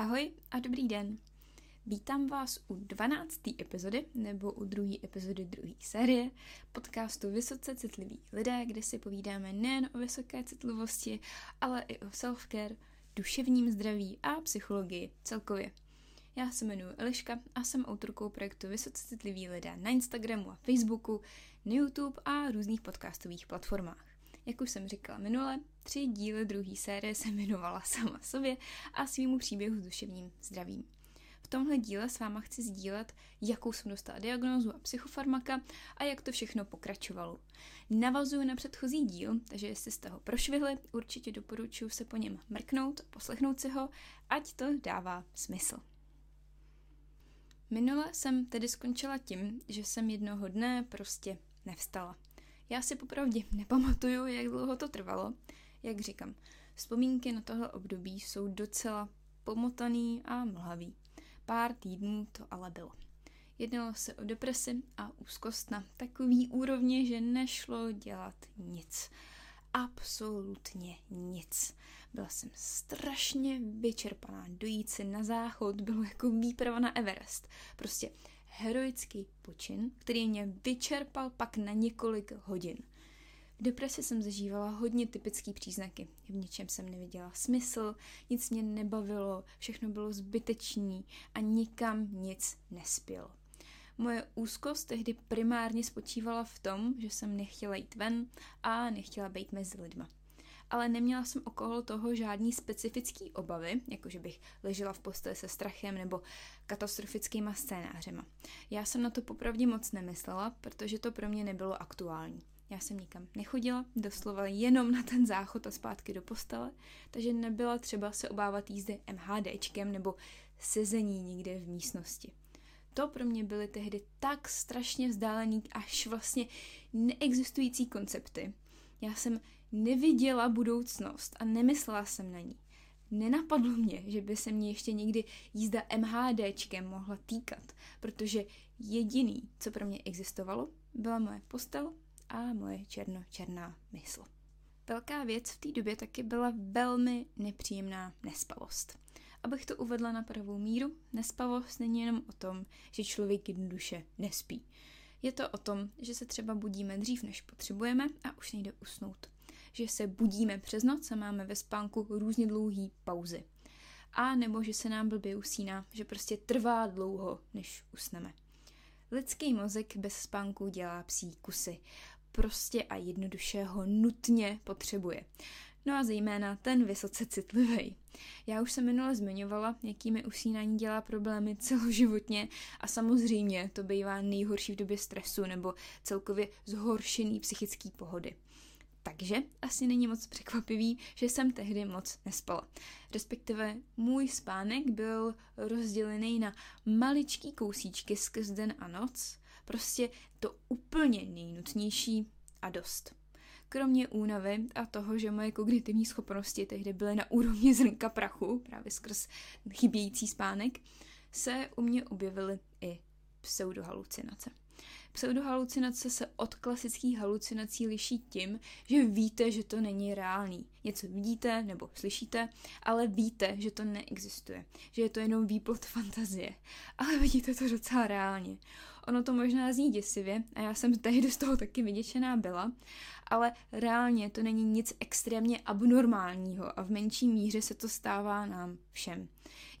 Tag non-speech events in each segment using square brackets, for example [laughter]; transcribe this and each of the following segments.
Ahoj a dobrý den. Vítám vás u 12. epizody nebo u druhé epizody druhé série podcastu Vysoce citliví lidé, kde si povídáme nejen o vysoké citlivosti, ale i o self-care, duševním zdraví a psychologii celkově. Já se jmenuji Eliška a jsem autorkou projektu Vysoce citliví lidé na Instagramu a Facebooku, na YouTube a různých podcastových platformách. Jak už jsem říkala minule, tři díly druhé série se jmenovala sama sobě a svýmu příběhu s duševním zdravím. V tomhle díle s váma chci sdílet, jakou jsem dostala diagnózu a psychofarmaka a jak to všechno pokračovalo. Navazuju na předchozí díl, takže jestli jste ho prošvihli, určitě doporučuji se po něm mrknout, poslechnout si ho, ať to dává smysl. Minule jsem tedy skončila tím, že jsem jednoho dne prostě nevstala. Já si popravdě nepamatuju, jak dlouho to trvalo. Jak říkám, vzpomínky na tohle období jsou docela pomotaný a mlhavý. Pár týdnů to ale bylo. Jednalo se o depresi a úzkost na takový úrovni, že nešlo dělat nic. Absolutně nic. Byla jsem strašně vyčerpaná. Dojít si na záchod bylo jako výprava na Everest. Prostě heroický počin, který mě vyčerpal pak na několik hodin. V depresi jsem zažívala hodně typické příznaky. V něčem jsem neviděla smysl, nic mě nebavilo, všechno bylo zbytečný a nikam nic nespělo. Moje úzkost tehdy primárně spočívala v tom, že jsem nechtěla jít ven a nechtěla být mezi lidma ale neměla jsem okolo toho žádný specifický obavy, jako že bych ležela v posteli se strachem nebo katastrofickýma scénářema. Já jsem na to popravdě moc nemyslela, protože to pro mě nebylo aktuální. Já jsem nikam nechodila, doslova jenom na ten záchod a zpátky do postele, takže nebyla třeba se obávat jízdy MHDčkem nebo sezení někde v místnosti. To pro mě byly tehdy tak strašně vzdálený až vlastně neexistující koncepty. Já jsem neviděla budoucnost a nemyslela jsem na ní. Nenapadlo mě, že by se mě ještě někdy jízda MHDčkem mohla týkat, protože jediný, co pro mě existovalo, byla moje postel a moje černo-černá mysl. Velká věc v té době taky byla velmi nepříjemná nespavost. Abych to uvedla na pravou míru, nespavost není jenom o tom, že člověk jednoduše nespí. Je to o tom, že se třeba budíme dřív, než potřebujeme a už nejde usnout že se budíme přes noc a máme ve spánku různě dlouhé pauzy. A nebo že se nám blbě usíná, že prostě trvá dlouho, než usneme. Lidský mozek bez spánku dělá psí kusy. Prostě a jednoduše ho nutně potřebuje. No a zejména ten vysoce citlivý. Já už jsem minule zmiňovala, jakými usínání dělá problémy celoživotně a samozřejmě to bývá nejhorší v době stresu nebo celkově zhoršený psychický pohody. Takže asi není moc překvapivý, že jsem tehdy moc nespala. Respektive můj spánek byl rozdělený na maličký kousíčky skrz den a noc, prostě to úplně nejnutnější a dost. Kromě únavy a toho, že moje kognitivní schopnosti tehdy byly na úrovni [laughs] zrnka prachu, právě skrz chybějící spánek, se u mě objevily i pseudohalucinace. Pseudohalucinace se od klasických halucinací liší tím, že víte, že to není reálný. Něco vidíte nebo slyšíte, ale víte, že to neexistuje, že je to jenom výplot [laughs] fantazie. Ale vidíte to docela reálně. Ono to možná zní děsivě a já jsem tehdy z toho taky vyděšená byla, ale reálně to není nic extrémně abnormálního a v menší míře se to stává nám všem.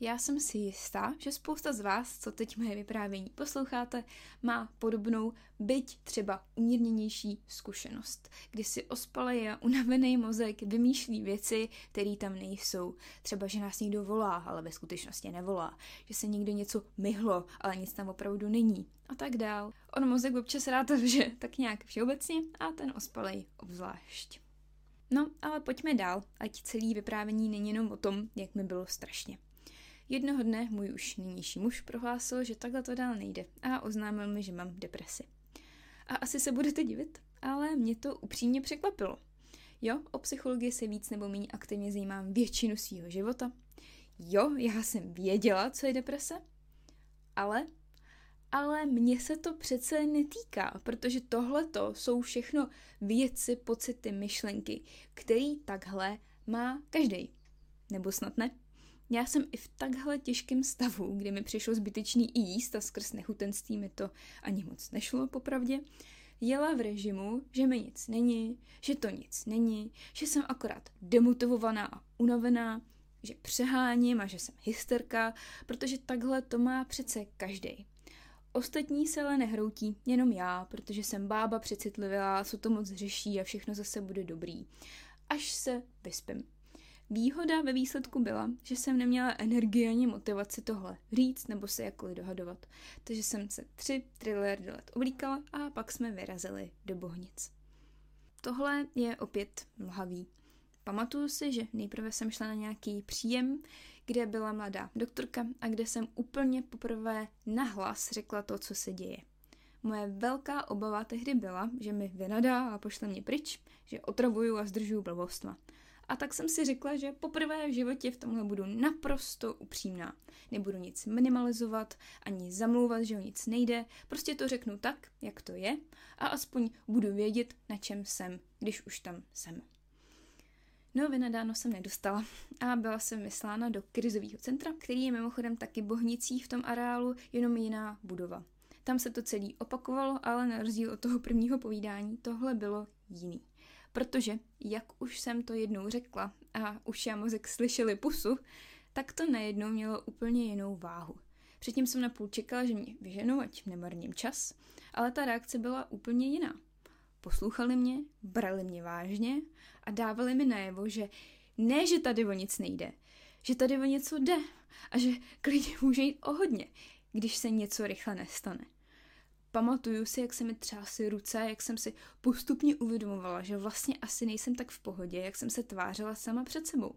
Já jsem si jistá, že spousta z vás, co teď moje vyprávění posloucháte, má podobnou, byť třeba umírněnější zkušenost, kdy si ospalý a unavený mozek vymýšlí věci, které tam nejsou. Třeba, že nás někdo volá, ale ve skutečnosti nevolá. Že se někdo něco myhlo, ale nic tam opravdu není. A tak dál. On mozek občas rád lže, tak nějak všeobecně a ten ospalej obzvlášť. No, ale pojďme dál, ať celý vyprávění není jenom o tom, jak mi bylo strašně. Jednoho dne můj už nynější muž prohlásil, že takhle to dál nejde a oznámil mi, že mám depresi. A asi se budete divit, ale mě to upřímně překvapilo. Jo, o psychologii se víc nebo méně aktivně zajímám většinu svého života. Jo, já jsem věděla, co je deprese, ale ale mě se to přece netýká, protože tohleto jsou všechno věci, pocity, myšlenky, který takhle má každý. Nebo snad ne? Já jsem i v takhle těžkém stavu, kdy mi přišlo zbytečný i jíst a skrz nechutenství mi to ani moc nešlo popravdě, jela v režimu, že mi nic není, že to nic není, že jsem akorát demotivovaná a unavená, že přeháním a že jsem hysterka, protože takhle to má přece každý. Ostatní se ale nehroutí, jenom já, protože jsem bába přecitlivá, co to moc řeší a všechno zase bude dobrý. Až se vyspím. Výhoda ve výsledku byla, že jsem neměla energii ani motivaci tohle říct nebo se jakkoliv dohadovat. Takže jsem se tři triliardy let oblíkala a pak jsme vyrazili do Bohnic. Tohle je opět mlhavý. Pamatuju si, že nejprve jsem šla na nějaký příjem, kde byla mladá doktorka a kde jsem úplně poprvé nahlas řekla to, co se děje. Moje velká obava tehdy byla, že mi vynadá a pošle mě pryč, že otravuju a zdržuju blbostma. A tak jsem si řekla, že poprvé v životě v tomhle budu naprosto upřímná. Nebudu nic minimalizovat, ani zamlouvat, že o nic nejde, prostě to řeknu tak, jak to je a aspoň budu vědět, na čem jsem, když už tam jsem. No, vynadáno jsem nedostala a byla jsem vyslána do krizového centra, který je mimochodem taky bohnicí v tom areálu, jenom jiná budova. Tam se to celé opakovalo, ale na rozdíl od toho prvního povídání tohle bylo jiný. Protože, jak už jsem to jednou řekla a už já mozek slyšeli pusu, tak to najednou mělo úplně jinou váhu. Předtím jsem napůl čekala, že mě vyženou, ať nemarním čas, ale ta reakce byla úplně jiná. Poslouchali mě, brali mě vážně a dávali mi najevo, že ne, že tady o nic nejde, že tady o něco jde a že klidně může jít o hodně, když se něco rychle nestane. Pamatuju si, jak se mi třásly ruce, jak jsem si postupně uvědomovala, že vlastně asi nejsem tak v pohodě, jak jsem se tvářila sama před sebou.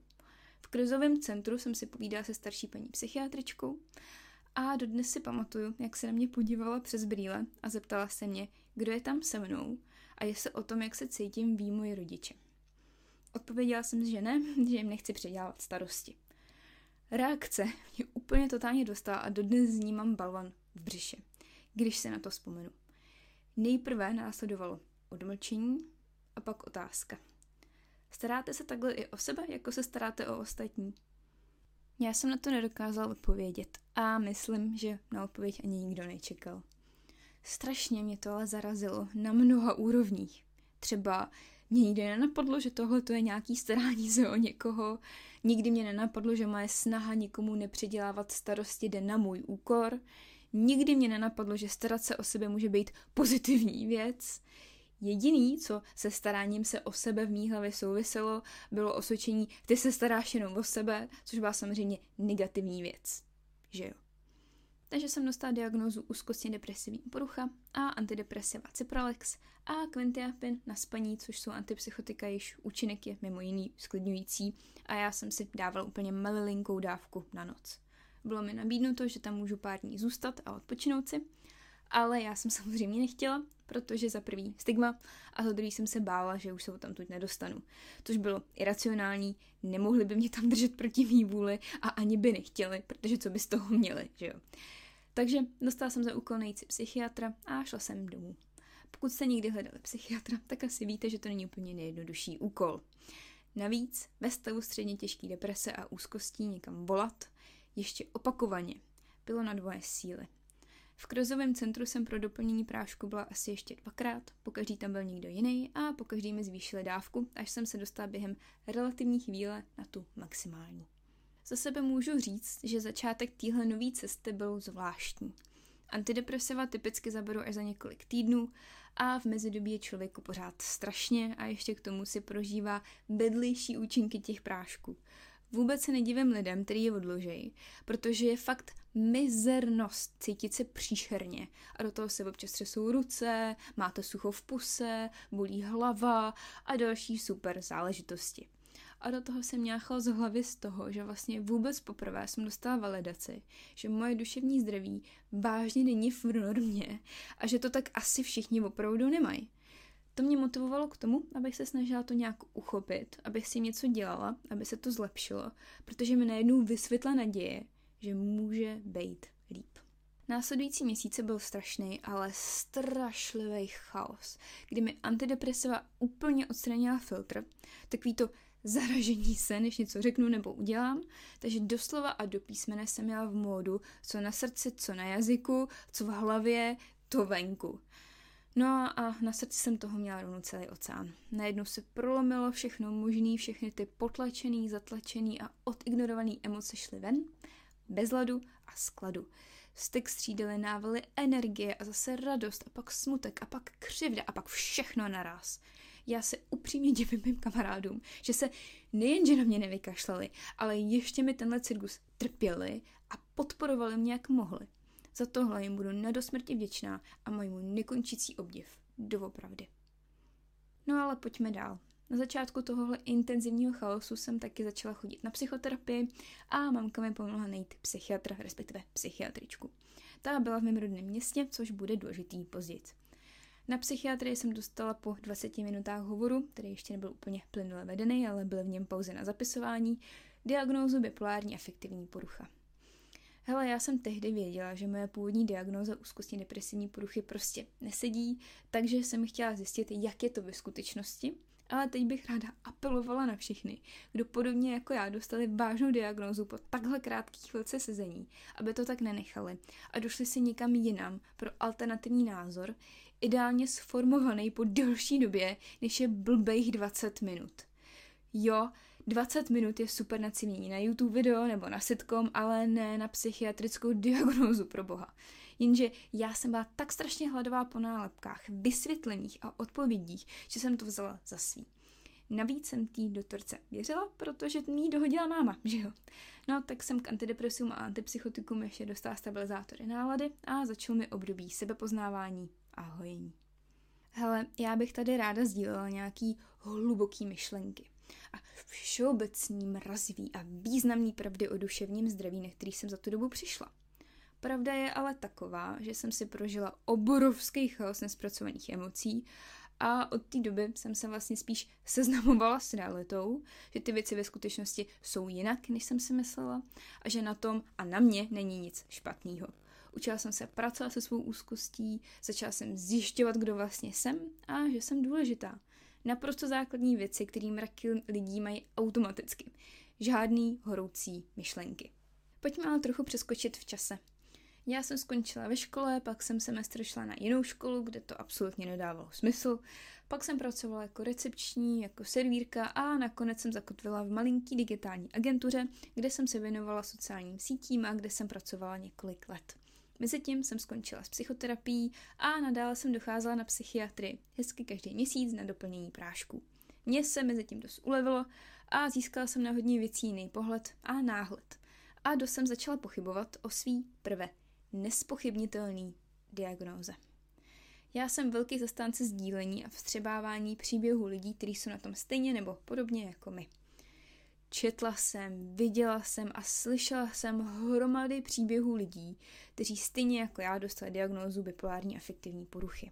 V krizovém centru jsem si povídala se starší paní psychiatričkou a dodnes si pamatuju, jak se na mě podívala přes brýle a zeptala se mě, kdo je tam se mnou a jestli o tom, jak se cítím, ví moji rodiče. Odpověděla jsem, že ne, [laughs] že jim nechci předělávat starosti. Reakce mě úplně totálně dostala a dodnes z ní mám balvan v břiše když se na to vzpomenu. Nejprve následovalo odmlčení a pak otázka. Staráte se takhle i o sebe, jako se staráte o ostatní? Já jsem na to nedokázal odpovědět a myslím, že na odpověď ani nikdo nečekal. Strašně mě to ale zarazilo na mnoha úrovních. Třeba mě nikdy nenapadlo, že tohle to je nějaký starání se o někoho. Nikdy mě nenapadlo, že moje snaha nikomu nepředělávat starosti jde na můj úkor. Nikdy mě nenapadlo, že starat se o sebe může být pozitivní věc. Jediný, co se staráním se o sebe v mý hlavě souviselo, bylo osočení, ty se staráš jenom o sebe, což byla samozřejmě negativní věc. Že jo? Takže jsem dostala diagnózu úzkostně depresivní porucha a antidepresiva Cipralex a Quentiapin na spaní, což jsou antipsychotika, jejichž účinek je mimo jiný sklidňující a já jsem si dávala úplně malilinkou dávku na noc. Bylo mi nabídnuto, že tam můžu pár dní zůstat a odpočinout si, ale já jsem [laughs] samozřejmě nechtěla, protože za prvý stigma a za druhý jsem se bála, že už se tam tuď nedostanu. Což bylo iracionální, nemohli by mě tam držet proti mý vůli a ani by nechtěli, protože co by z toho měli, že jo. Takže dostala jsem za úkol nejít si psychiatra a šla jsem domů. Pokud jste někdy hledali psychiatra, tak asi víte, že to není úplně nejjednodušší úkol. Navíc ve stavu středně těžké deprese a úzkostí někam volat ještě opakovaně. Bylo na dvoje síly. V krozovém centru jsem pro doplnění prášku byla asi ještě dvakrát, pokaždý tam byl někdo jiný a pokaždý mi zvýšili dávku, až jsem se dostala během relativní chvíle na tu maximální. Za sebe můžu říct, že začátek téhle nové cesty byl zvláštní. Antidepresiva typicky zaberou až za několik týdnů a v mezidobí je člověku pořád strašně a ještě k tomu si prožívá vedlejší účinky těch prášků. Vůbec se nedivím lidem, který je odložejí, protože je fakt mizernost cítit se příšerně a do toho se občas třesou ruce, máte sucho v puse, bolí hlava a další super záležitosti. A do toho jsem měla z hlavy z toho, že vlastně vůbec poprvé jsem dostala validaci, že moje duševní zdraví vážně není v normě a že to tak asi všichni opravdu nemají. To mě motivovalo k tomu, abych se snažila to nějak uchopit, abych si něco dělala, aby se to zlepšilo, protože mi najednou vysvětla naděje, že může být líp. Následující měsíce byl strašný, ale strašlivý chaos, kdy mi antidepresiva úplně odstranila filtr, takový to zaražení se, než něco řeknu nebo udělám, takže doslova a do písmene jsem měla v módu, co na srdci, co na jazyku, co v hlavě, to venku. No a na srdci jsem toho měla rovnou celý oceán. Najednou se prolomilo všechno možný, všechny ty potlačený, zatlačený a odignorovaný emoce šly ven, bez ladu a skladu. Styk střídaly návaly energie a zase radost a pak smutek a pak křivda a pak všechno naraz. Já se upřímně divím mým kamarádům, že se nejenže na mě nevykašlali, ale ještě mi tenhle cirkus trpěli a podporovali mě jak mohli. Za tohle jim budu nedosmrti vděčná a mají můj nekončící obdiv. Doopravdy. No ale pojďme dál. Na začátku tohohle intenzivního chaosu jsem taky začala chodit na psychoterapii a mamka mi pomohla najít psychiatra, respektive psychiatričku. Ta byla v mém rodném městě, což bude důležitý později. Na psychiatrii jsem dostala po 20 minutách hovoru, který ještě nebyl úplně plynule vedený, ale byl v něm pauze na zapisování, diagnózu bipolární afektivní porucha. Hele, já jsem tehdy věděla, že moje původní diagnóza úzkostní depresivní poruchy prostě nesedí, takže jsem chtěla zjistit, jak je to ve skutečnosti. Ale teď bych ráda apelovala na všechny, kdo podobně jako já dostali vážnou diagnózu po takhle krátkých chvilce sezení, aby to tak nenechali a došli si někam jinam pro alternativní názor, ideálně sformovaný po delší době, než je blbejch 20 minut. Jo, 20 minut je super na cinění na YouTube video nebo na sitcom, ale ne na psychiatrickou diagnózu pro boha. Jenže já jsem byla tak strašně hladová po nálepkách, vysvětleních a odpovědích, že jsem to vzala za svý. Navíc jsem tý doktorce věřila, protože mi dohodila máma, že jo. No, tak jsem k antidepresům a antipsychotikům ještě dostala stabilizátory nálady a začal mi období sebepoznávání a hojení. Hele, já bych tady ráda sdílela nějaký hluboký myšlenky a všeobecný, mrazivý a významný pravdy o duševním zdraví, na který jsem za tu dobu přišla. Pravda je ale taková, že jsem si prožila obrovský chaos nespracovaných emocí a od té doby jsem se vlastně spíš seznamovala s realitou, že ty věci ve skutečnosti jsou jinak, než jsem si myslela a že na tom a na mě není nic špatného. Učila jsem se pracovat se svou úzkostí, začala jsem zjišťovat, kdo vlastně jsem a že jsem důležitá. Naprosto základní věci, které mraky lidí mají automaticky. Žádný horoucí myšlenky. Pojďme ale trochu přeskočit v čase. Já jsem skončila ve škole, pak jsem semestr šla na jinou školu, kde to absolutně nedávalo smysl. Pak jsem pracovala jako recepční, jako servírka a nakonec jsem zakotvila v malinký digitální agentuře, kde jsem se věnovala sociálním sítím a kde jsem pracovala několik let. Mezitím jsem skončila s psychoterapií a nadále jsem docházela na psychiatrii, hezky každý měsíc na doplnění prášků. Mně se mezi tím dost ulevilo a získala jsem na hodně věcí jiný pohled a náhled. A dost jsem začala pochybovat o svý prve nespochybnitelný diagnóze. Já jsem velký zastánce sdílení a vstřebávání příběhů lidí, kteří jsou na tom stejně nebo podobně jako my. Četla jsem, viděla jsem a slyšela jsem hromady příběhů lidí, kteří stejně jako já dostali diagnózu bipolární afektivní poruchy.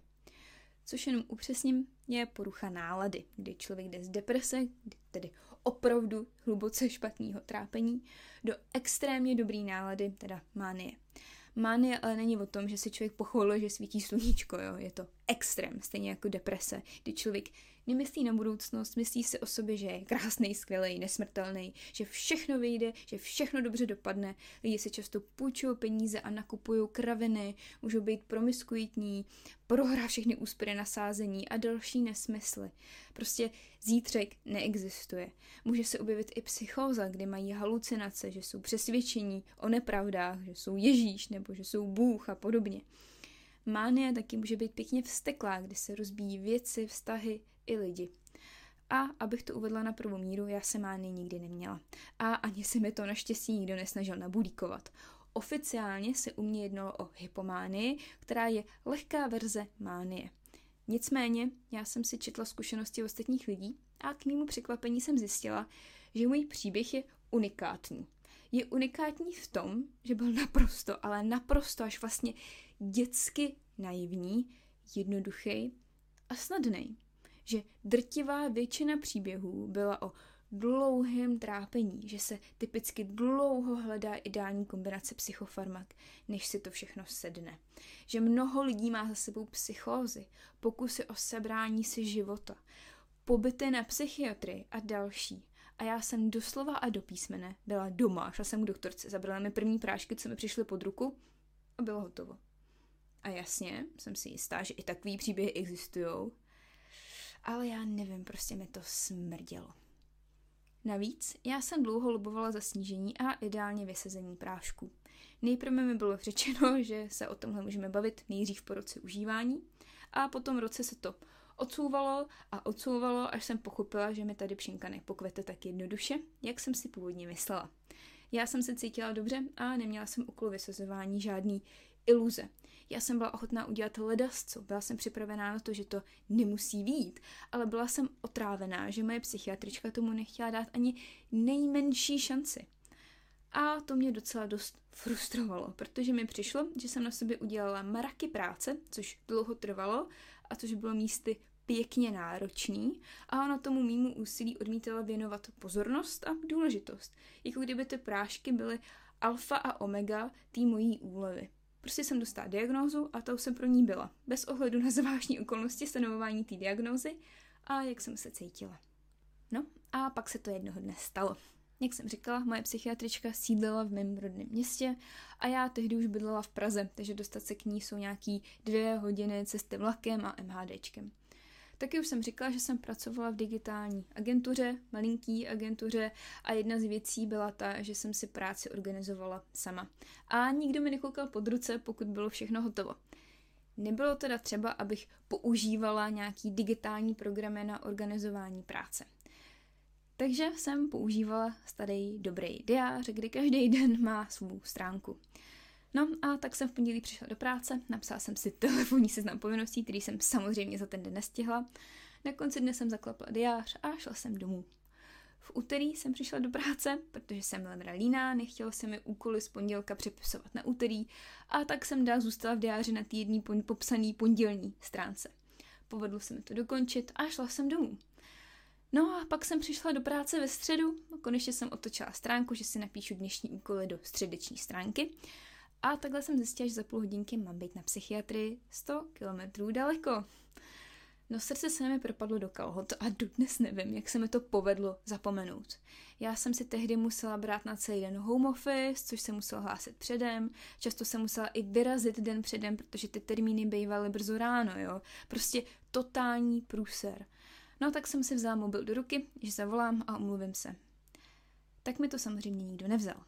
Což jenom upřesním, je porucha nálady, kdy člověk jde z deprese, tedy opravdu hluboce špatného trápení, do extrémně dobré nálady, teda mánie. Mánie ale není o tom, že si člověk pochvaluje, že svítí sluníčko, jo? je to extrém, stejně jako deprese, kdy člověk nemyslí na budoucnost, myslí si o sobě, že je krásný, skvělý, nesmrtelný, že všechno vyjde, že všechno dobře dopadne. Lidi si často půjčují peníze a nakupují kraviny, můžou být promiskuitní, prohrá všechny úspory na sázení a další nesmysly. Prostě zítřek neexistuje. Může se objevit i psychóza, kdy mají halucinace, že jsou přesvědčení o nepravdách, že jsou Ježíš nebo že jsou Bůh a podobně. Mánie taky může být pěkně vsteklá, kdy se rozbíjí věci, vztahy i lidi. A abych to uvedla na prvou míru, já se mány nikdy neměla. A ani se mi to naštěstí nikdo nesnažil nabudíkovat. Oficiálně se u mě jednalo o hypománii, která je lehká verze mánie. Nicméně, já jsem si četla zkušenosti ostatních lidí a k mému překvapení jsem zjistila, že můj příběh je unikátní. Je unikátní v tom, že byl naprosto, ale naprosto až vlastně dětsky naivní, jednoduchý a snadný. Že drtivá většina příběhů byla o dlouhém trápení, že se typicky dlouho hledá ideální kombinace psychofarmak, než si to všechno sedne. Že mnoho lidí má za sebou psychózy, pokusy o sebrání si života, pobyty na psychiatrii a další. A já jsem doslova a do písmene byla doma, šla jsem k doktorce, zabrala mi první prášky, co mi přišly pod ruku a bylo hotovo. A jasně, jsem si jistá, že i takový příběhy existují, ale já nevím, prostě mi to smrdělo. Navíc já jsem dlouho lobovala za snížení a ideálně vysazení prášku. Nejprve mi bylo řečeno, [laughs] že se o tomhle můžeme bavit nejdřív po roce užívání a potom roce se to odsouvalo a odsouvalo, až jsem pochopila, že mi tady pšinka nepokvete tak jednoduše, jak jsem si původně myslela. Já jsem se cítila dobře a neměla jsem okolo vysazování žádný iluze. Já jsem byla ochotná udělat ledasco, byla jsem připravená na to, že to nemusí být, ale byla jsem otrávená, že moje psychiatrička tomu nechtěla dát ani nejmenší šanci. A to mě docela dost frustrovalo, protože mi přišlo, že jsem na sobě udělala maraky práce, což dlouho trvalo a což bylo místy pěkně náročný a ona tomu mýmu úsilí odmítala věnovat pozornost a důležitost, jako kdyby ty prášky byly alfa a omega té mojí úlevy. Prostě jsem dostala diagnózu a to jsem pro ní byla, bez ohledu na zvláštní okolnosti stanovování té diagnózy a jak jsem se cítila. No a pak se to jednoho dne stalo. Jak jsem říkala, moje psychiatrička sídlila v mém rodném městě a já tehdy už bydlela v Praze, takže dostat se k ní jsou nějaký dvě hodiny cesty vlakem a MHDčkem. Taky už jsem říkala, že jsem pracovala v digitální agentuře, malinký agentuře a jedna z věcí byla ta, že jsem si práci organizovala sama. A nikdo mi nekoukal pod ruce, pokud bylo všechno hotovo. Nebylo teda třeba, abych používala nějaký digitální programy na organizování práce. Takže jsem používala starý dobrý diář, kdy každý den má svou stránku. No a tak jsem v pondělí přišla do práce, napsala jsem si telefonní seznam povinností, který jsem samozřejmě za ten den nestihla. Na konci dne jsem zaklapla diář a šla jsem domů. V úterý jsem přišla do práce, protože jsem byla líná, nechtěla se mi úkoly z pondělka přepisovat na úterý a tak jsem dál zůstala v diáři na týdní pon- popsaný pondělní stránce. Povedlo se mi to dokončit a šla jsem domů. No a pak jsem přišla do práce ve středu, konečně jsem otočila stránku, že si napíšu dnešní úkoly do středeční stránky a takhle jsem zjistila, že za půl hodinky mám být na psychiatrii 100 kilometrů daleko. No srdce se mi propadlo do kalhot a dodnes nevím, jak se mi to povedlo zapomenout. Já jsem si tehdy musela brát na celý den home office, což se musela hlásit předem. Často jsem musela i vyrazit den předem, protože ty termíny bývaly brzo ráno, jo. Prostě totální průser. No tak jsem si vzala mobil do ruky, že zavolám a omluvím se. Tak mi to samozřejmě nikdo nevzal.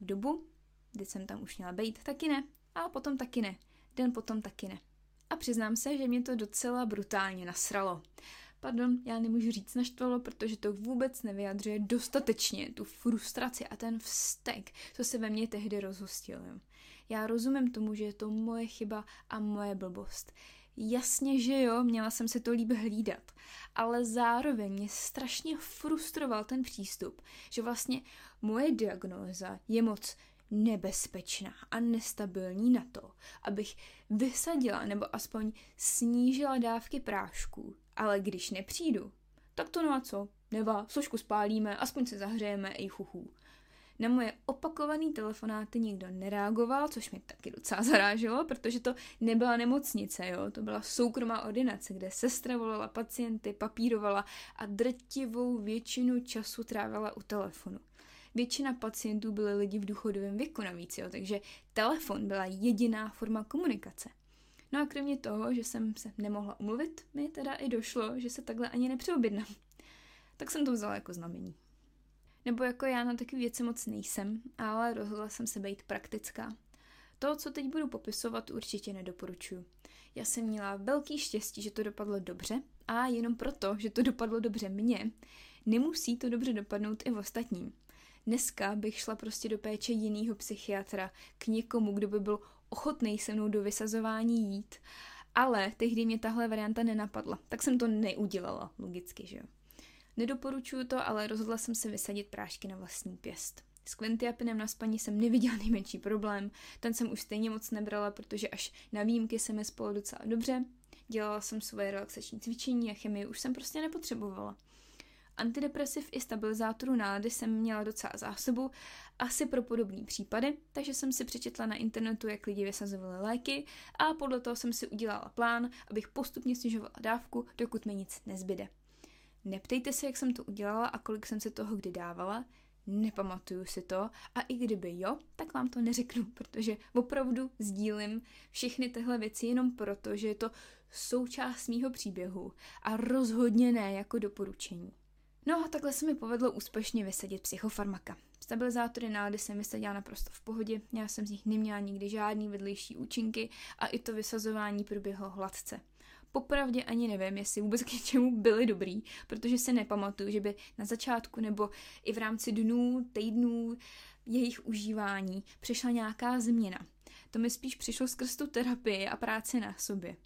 V dobu, kdy jsem tam už měla být, taky ne. A potom taky ne. Den potom taky ne. A přiznám se, že mě to docela brutálně nasralo. Pardon, já nemůžu říct naštvalo, protože to vůbec nevyjadřuje dostatečně tu frustraci a ten vztek, co se ve mně tehdy rozhostil. Já rozumím tomu, že je to moje chyba a moje blbost. Jasně, že jo, měla jsem se to líp hlídat, ale zároveň mě strašně frustroval ten přístup, že vlastně moje diagnóza je moc nebezpečná a nestabilní na to, abych vysadila nebo aspoň snížila dávky prášků. Ale když nepřijdu, tak to no a co? Neva, složku spálíme, aspoň se zahřejeme, i chuchů. Na moje opakované telefonáty nikdo nereagoval, což mě taky docela zaráželo, protože to nebyla nemocnice, jo? to byla soukromá ordinace, kde sestra volala pacienty, papírovala a drtivou většinu času trávila u telefonu. Většina pacientů byly lidi v důchodovém věku navíc, jo? takže telefon byla jediná forma komunikace. No a kromě toho, že jsem se nemohla umluvit, mi teda i došlo, že se takhle ani nepřeobjednám. Tak jsem to vzala jako znamení. Nebo jako já na takové věci moc nejsem, ale rozhodla jsem se být praktická. To, co teď budu popisovat, určitě nedoporučuju. Já jsem měla velký štěstí, že to dopadlo dobře a jenom proto, že to dopadlo dobře mně, nemusí to dobře dopadnout i v ostatním. Dneska bych šla prostě do péče jiného psychiatra, k někomu, kdo by byl ochotný se mnou do vysazování jít, ale tehdy mě tahle varianta nenapadla, tak jsem to neudělala, logicky, že jo. Nedoporučuju to, ale rozhodla jsem se vysadit prášky na vlastní pěst. S kventiapinem na spaní jsem neviděla nejmenší problém, ten jsem už stejně moc nebrala, protože až na výjimky se mi spolu docela dobře. Dělala jsem svoje relaxační cvičení a chemii už jsem prostě nepotřebovala. Antidepresiv i stabilizátoru nálady jsem měla docela zásobu, asi pro podobné případy, takže jsem si přečetla na internetu, jak lidi vysazovali léky a podle toho jsem si udělala plán, abych postupně snižovala dávku, dokud mi nic nezbyde. Neptejte se, jak jsem to udělala a kolik jsem se toho kdy dávala, nepamatuju si to a i kdyby jo, tak vám to neřeknu, protože opravdu sdílím všechny tyhle věci jenom proto, že je to součást mýho příběhu a rozhodně ne jako doporučení. No a takhle se mi povedlo úspěšně vysadit psychofarmaka. Stabilizátory nálady jsem vysadila naprosto v pohodě, já jsem z nich neměla nikdy žádný vedlejší účinky a i to vysazování proběhlo hladce. Popravdě ani nevím, jestli vůbec k něčemu byly dobrý, protože se nepamatuju, že by na začátku nebo i v rámci dnů, týdnů jejich užívání přišla nějaká změna. To mi spíš přišlo skrz tu terapii a práci na sobě.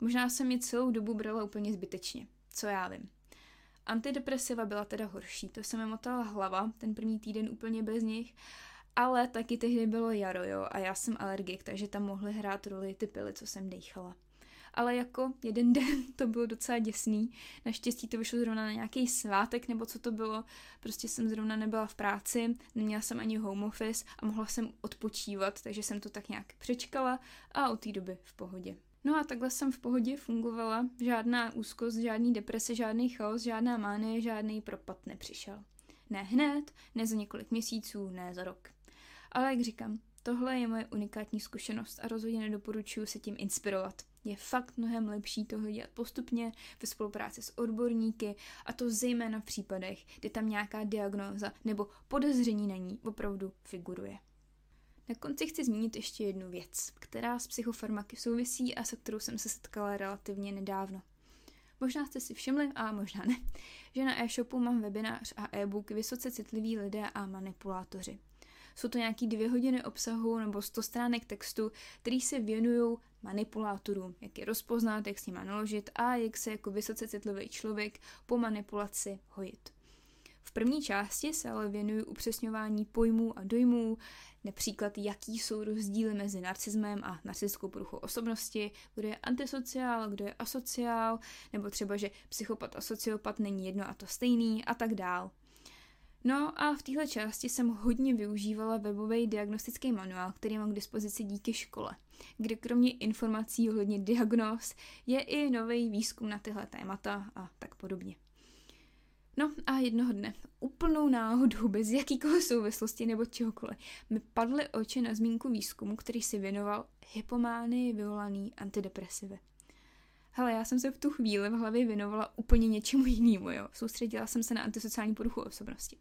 Možná jsem je celou dobu brala úplně zbytečně. Co já vím. Antidepresiva byla teda horší, to se mi motala hlava, ten první týden úplně bez nich, ale taky tehdy bylo jaro, jo, a já jsem alergik, takže tam mohly hrát roli ty pily, co jsem dechala. Ale jako jeden [laughs] den to bylo docela děsný. Naštěstí to vyšlo zrovna na nějaký svátek, nebo co to bylo. Prostě jsem zrovna nebyla v práci, neměla jsem ani home office a mohla jsem odpočívat, takže jsem to tak nějak přečkala a od té doby v pohodě. No a takhle jsem v pohodě fungovala, žádná úzkost, žádný deprese, žádný chaos, žádná mánie, žádný propad nepřišel. Ne hned, ne za několik měsíců, ne za rok. Ale jak říkám, tohle je moje unikátní zkušenost a rozhodně nedoporučuji se tím inspirovat. Je fakt mnohem lepší tohle dělat postupně ve spolupráci s odborníky a to zejména v případech, kdy tam nějaká diagnóza nebo podezření na ní opravdu figuruje. Na konci chci zmínit ještě jednu věc, která s psychofarmaky souvisí a se kterou jsem se setkala relativně nedávno. Možná jste si všimli, a možná ne, že na e-shopu mám webinář a e-book Vysoce citliví lidé a manipulátoři. Jsou to nějaký dvě hodiny obsahu nebo 100 stránek textu, který se věnují manipulátorům, jak je rozpoznat, jak s nimi naložit a jak se jako vysoce citlivý člověk po manipulaci hojit. V první části se ale věnuju upřesňování pojmů a dojmů, například jaký jsou rozdíly mezi narcismem a narcistickou poruchou osobnosti, kdo je antisociál, kdo je asociál, nebo třeba, že psychopat a sociopat není jedno a to stejný a tak dál. No a v téhle části jsem hodně využívala webový diagnostický manuál, který mám k dispozici díky škole, kde kromě informací ohledně diagnóz je i nový výzkum na tyhle témata a tak podobně. No a jednoho dne, úplnou náhodou, bez jakýkoliv souvislosti nebo čehokoliv, mi padly oči na zmínku výzkumu, který si věnoval hypománii vyvolaný antidepresivy. Hele, já jsem se v tu chvíli v hlavě věnovala úplně něčemu jinému, jo. Soustředila jsem se na antisociální poruchu osobnosti.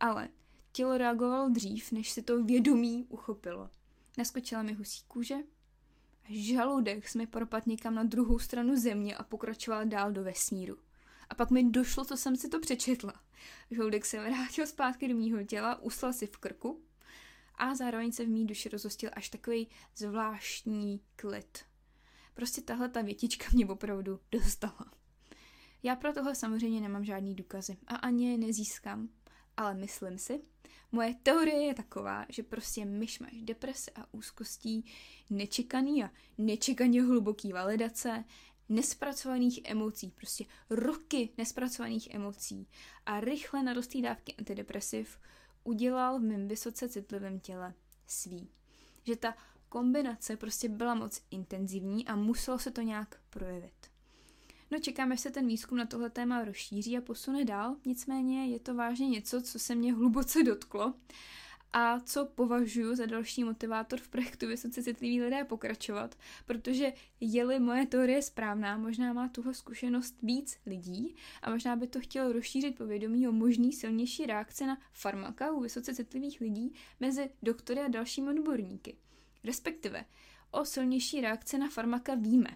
Ale tělo reagovalo dřív, než se to vědomí uchopilo. Naskočila mi husí kůže žaludek jsme propad někam na druhou stranu země a pokračoval dál do vesmíru. A pak mi došlo, co jsem si to přečetla. Žaludek se vrátil zpátky do mýho těla, uslal si v krku a zároveň se v mý duši rozhostil až takový zvláštní klid. Prostě tahle ta větička mě opravdu dostala. Já pro tohle samozřejmě nemám žádný důkazy a ani je nezískám, ale myslím si, moje teorie je taková, že prostě myšmaš deprese a úzkostí, nečekaný a nečekaně hluboký validace, nespracovaných emocí, prostě roky nespracovaných emocí a rychle narostlý dávky antidepresiv udělal v mém vysoce citlivém těle svý. Že ta kombinace prostě byla moc intenzivní a muselo se to nějak projevit. No čekám, až se ten výzkum na tohle téma rozšíří a posune dál, nicméně je to vážně něco, co se mě hluboce dotklo a co považuji za další motivátor v projektu Vysoce citliví lidé pokračovat, protože je-li moje teorie správná, možná má tuhle zkušenost víc lidí a možná by to chtělo rozšířit povědomí o možný silnější reakce na farmaka u vysoce citlivých lidí mezi doktory a dalšími odborníky. Respektive o silnější reakce na farmaka víme.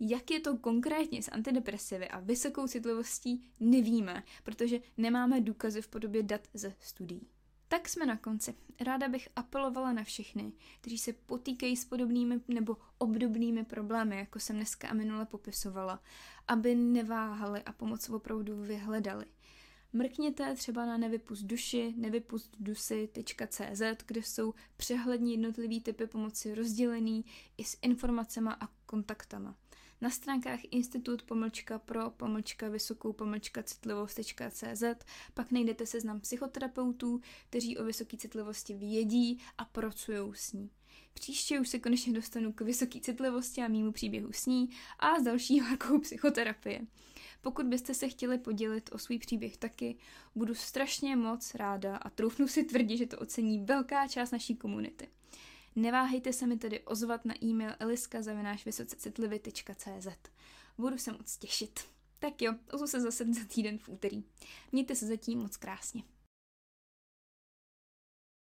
Jak je to konkrétně s antidepresivy a vysokou citlivostí, nevíme, protože nemáme důkazy v podobě dat ze studií. Tak jsme na konci. Ráda bych apelovala na všechny, kteří se potýkají s podobnými nebo obdobnými problémy, jako jsem dneska a minule popisovala, aby neváhali a pomoc opravdu vyhledali. Mrkněte třeba na nevypust duši, nevypustdusy.cz, kde jsou přehlední jednotlivý typy pomoci rozdělený i s informacemi a kontaktama. Na stránkách institut pomlčka pro pomlčka vysokou pomlčka citlivost.cz pak najdete seznam psychoterapeutů, kteří o vysoké citlivosti vědí a pracují s ní. Příště už se konečně dostanu k vysoké citlivosti a mýmu příběhu s ní a s další [laughs] horkou psychoterapie. Pokud byste se chtěli podělit o svůj příběh taky, budu strašně moc ráda a troufnu si tvrdit, že to ocení velká část naší komunity. Neváhejte se mi tedy ozvat na e-mail eliska.vysocecitlivy.cz Budu se moc těšit. Tak jo, ozvu se zase za týden v úterý. Mějte se zatím moc krásně.